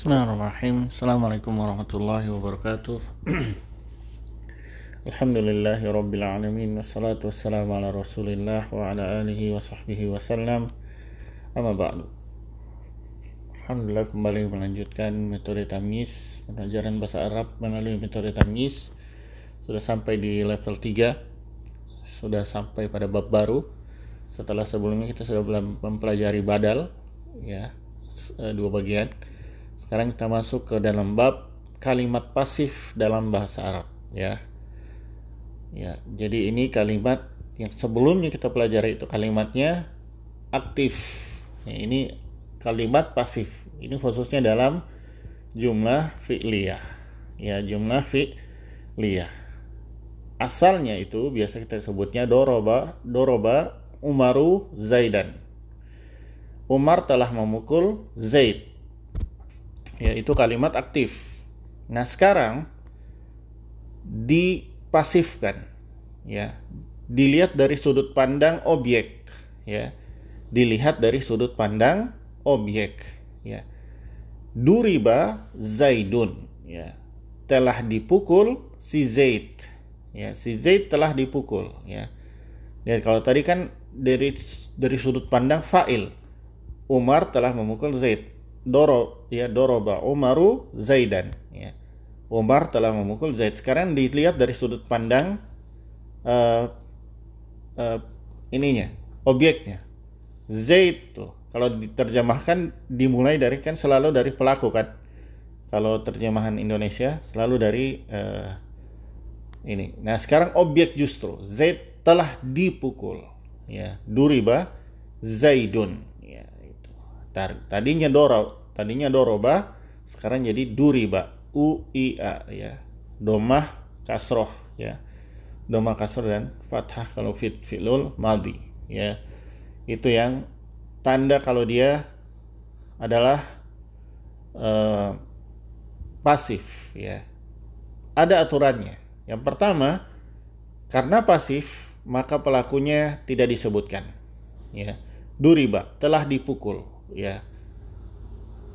Bismillahirrahmanirrahim. Assalamualaikum warahmatullahi wabarakatuh. Alhamdulillahi rabbil alamin. Wassalatu wassalamu ala rasulillah Wa ala alihi wa sahbihi wasallam Amma ba'du. Alhamdulillah kembali melanjutkan metode tamyiz Pelajaran bahasa Arab melalui metode tamyiz Sudah sampai di level 3 Sudah sampai pada bab baru. Setelah sebelumnya kita sudah mempelajari badal Ya eh, Dua bagian sekarang kita masuk ke dalam bab kalimat pasif dalam bahasa Arab ya. Ya, jadi ini kalimat yang sebelumnya kita pelajari itu kalimatnya aktif. Ya, ini kalimat pasif. Ini khususnya dalam jumlah fi'liyah. Ya, jumlah fi'liyah. Asalnya itu biasa kita sebutnya doroba, doroba Umaru Zaidan. Umar telah memukul Zaid yaitu kalimat aktif. Nah, sekarang dipasifkan ya. Dilihat dari sudut pandang objek ya. Dilihat dari sudut pandang objek ya. Duriba Zaidun ya. Telah dipukul si Zaid. Ya, si Zaid telah dipukul ya. Dan kalau tadi kan dari dari sudut pandang fa'il. Umar telah memukul Zaid doro ya doroba Umaru Zaidan ya. Umar telah memukul Zaid. Sekarang dilihat dari sudut pandang uh, uh, ininya, objeknya. Zaid tuh kalau diterjemahkan dimulai dari kan selalu dari pelaku kan. Kalau terjemahan Indonesia selalu dari uh, ini. Nah, sekarang objek justru Zaid telah dipukul ya. Duriba Zaidun tadinya doro tadinya doroba sekarang jadi duriba u i a ya. Domah kasroh ya. Domah kasroh dan fathah kalau fit filul maldi ya. Itu yang tanda kalau dia adalah uh, pasif ya. Ada aturannya. Yang pertama karena pasif maka pelakunya tidak disebutkan ya. Duriba telah dipukul ya.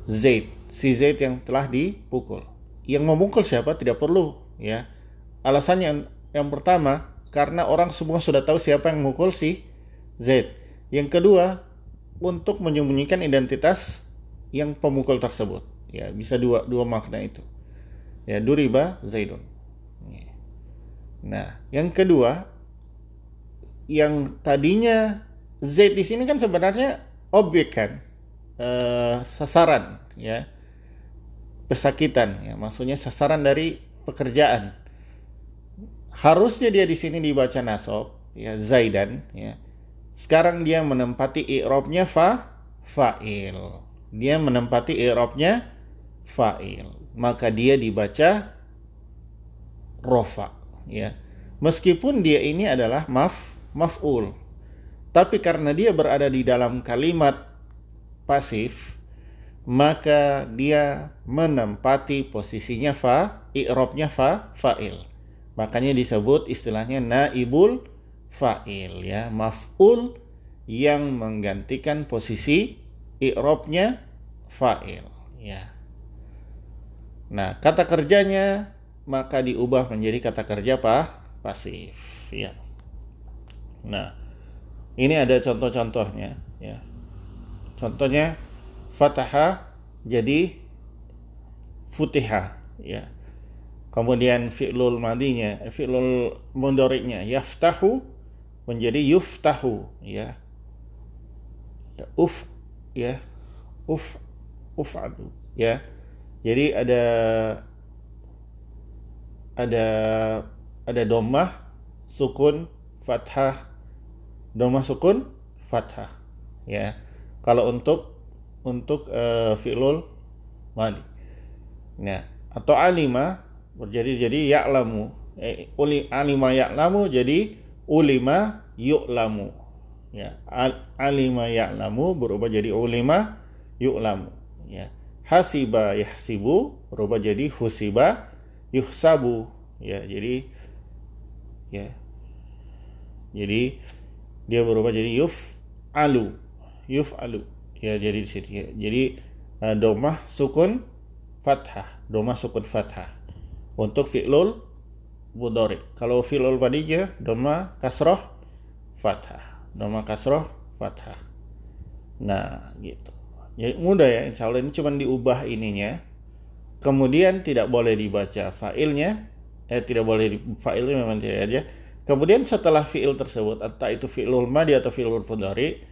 Zaid. Si Zaid yang telah dipukul. Yang memukul siapa? Tidak perlu. Ya. Alasannya yang, yang pertama karena orang semua sudah tahu siapa yang memukul si Zaid. Yang kedua untuk menyembunyikan identitas yang pemukul tersebut. Ya bisa dua dua makna itu. Ya duriba Zaidun. Nah yang kedua yang tadinya Zaid di sini kan sebenarnya objek kan uh, sasaran ya. Pesakitan ya. Maksudnya sasaran dari pekerjaan. Harusnya dia di sini dibaca nasab ya zaidan ya. Sekarang dia menempati i'rabnya fa fa'il. Dia menempati i'rabnya fa'il. Maka dia dibaca rofa ya. Meskipun dia ini adalah maf maf'ul. Tapi karena dia berada di dalam kalimat pasif, maka dia menempati posisinya fa, i'robnya fa, fa'il. Makanya disebut istilahnya naibul fa'il ya, maf'ul yang menggantikan posisi i'robnya fa'il ya. Nah, kata kerjanya maka diubah menjadi kata kerja apa? pasif ya. Nah, ini ada contoh-contohnya ya. Contohnya fataha jadi futiha ya. Kemudian fi'lul madinya, fi'lul mundoriknya yaftahu menjadi yuftahu ya. ya uf ya. Uf ufadu ya. Jadi ada ada ada domah sukun fathah domah sukun fathah ya kalau untuk untuk uh, fi'lul madi. Nah, atau alima berjadi jadi ya'lamu. Eh, uli alima ya'lamu jadi ulima yu'lamu. Ya, al, alima ya'lamu berubah jadi ulima yu'lamu. Ya. Hasiba yahsibu berubah jadi husiba yuhsabu. Ya, jadi ya. Jadi dia berubah jadi yuf alu yuf'alu. Ya jadi di sini ya. jadi uh, domah sukun fathah. Doma sukun fathah. Untuk fi'lul mudhari. Kalau fi'lul madija doma kasroh fathah. Doma kasroh fathah. Nah gitu. Jadi mudah ya. Insya Allah ini cuma diubah ininya. Kemudian tidak boleh dibaca fa'ilnya. Eh tidak boleh fa'ilnya memang tidak aja kemudian setelah fi'il tersebut entah itu fi'lul madi atau fi'lul mudhari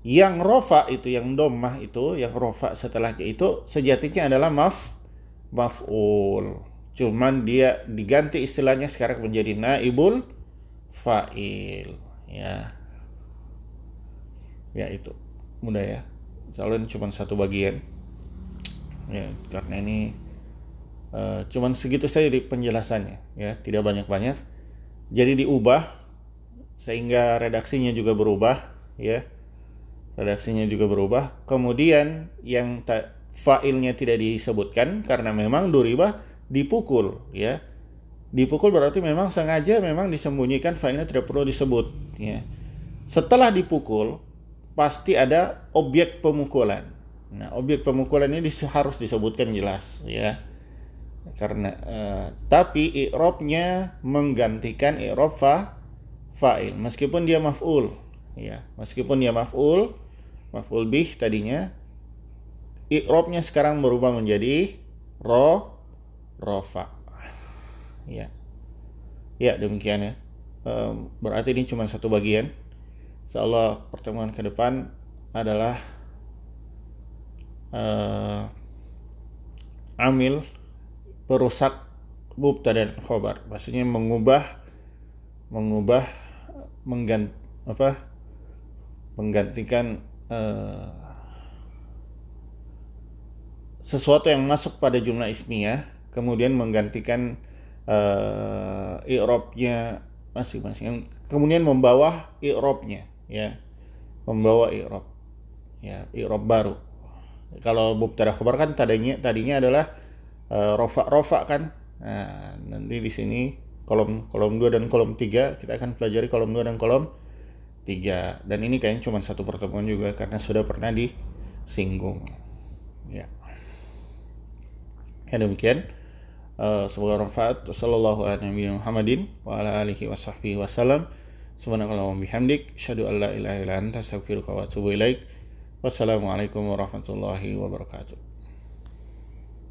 yang rofa itu yang domah itu yang rofa setelah itu sejatinya adalah maf maf'ul. Cuman dia diganti istilahnya sekarang menjadi naibul fa'il. Ya. Ya itu. Mudah ya. Soalnya cuma satu bagian. Ya karena ini uh, cuman segitu saja di penjelasannya. Ya tidak banyak-banyak. Jadi diubah sehingga redaksinya juga berubah ya redaksinya juga berubah. Kemudian yang ta, failnya tidak disebutkan karena memang duriba dipukul ya. Dipukul berarti memang sengaja memang disembunyikan failnya tidak perlu disebut ya. Setelah dipukul pasti ada objek pemukulan. Nah, objek pemukulan ini harus disebutkan jelas ya. Karena uh, tapi i'rabnya menggantikan i'rab fa fa'il meskipun dia maf'ul ya. Meskipun dia maf'ul maf'ul bih tadinya i'robnya sekarang berubah menjadi ro rofa. Ya ya demikian ya. Berarti ini cuma satu bagian. Insyaallah pertemuan ke depan adalah uh, amil perusak bubta dan khobar. Maksudnya mengubah mengubah mengganti apa menggantikan uh, sesuatu yang masuk pada jumlah ismiyah kemudian menggantikan uh, i'robnya masing-masing. Kemudian membawa i'robnya ya. Membawa i'rob ya i'rob baru. Kalau mubtada khabar kan tadinya tadinya adalah uh, rofa rofa kan. Nah, nanti di sini kolom kolom 2 dan kolom 3 kita akan pelajari kolom 2 dan kolom tiga. Dan ini kayaknya cuma satu pertemuan juga karena sudah pernah disinggung. Ya. Ya demikian. Uh, semoga bermanfaat. Sallallahu alaihi Muhammadin wa ala alihi wa sahbihi wasallam subhanakallahumma bihamdik. Asyhadu an la ilaha illa anta astaghfiruka wa atubu ilaik. Wassalamualaikum warahmatullahi wabarakatuh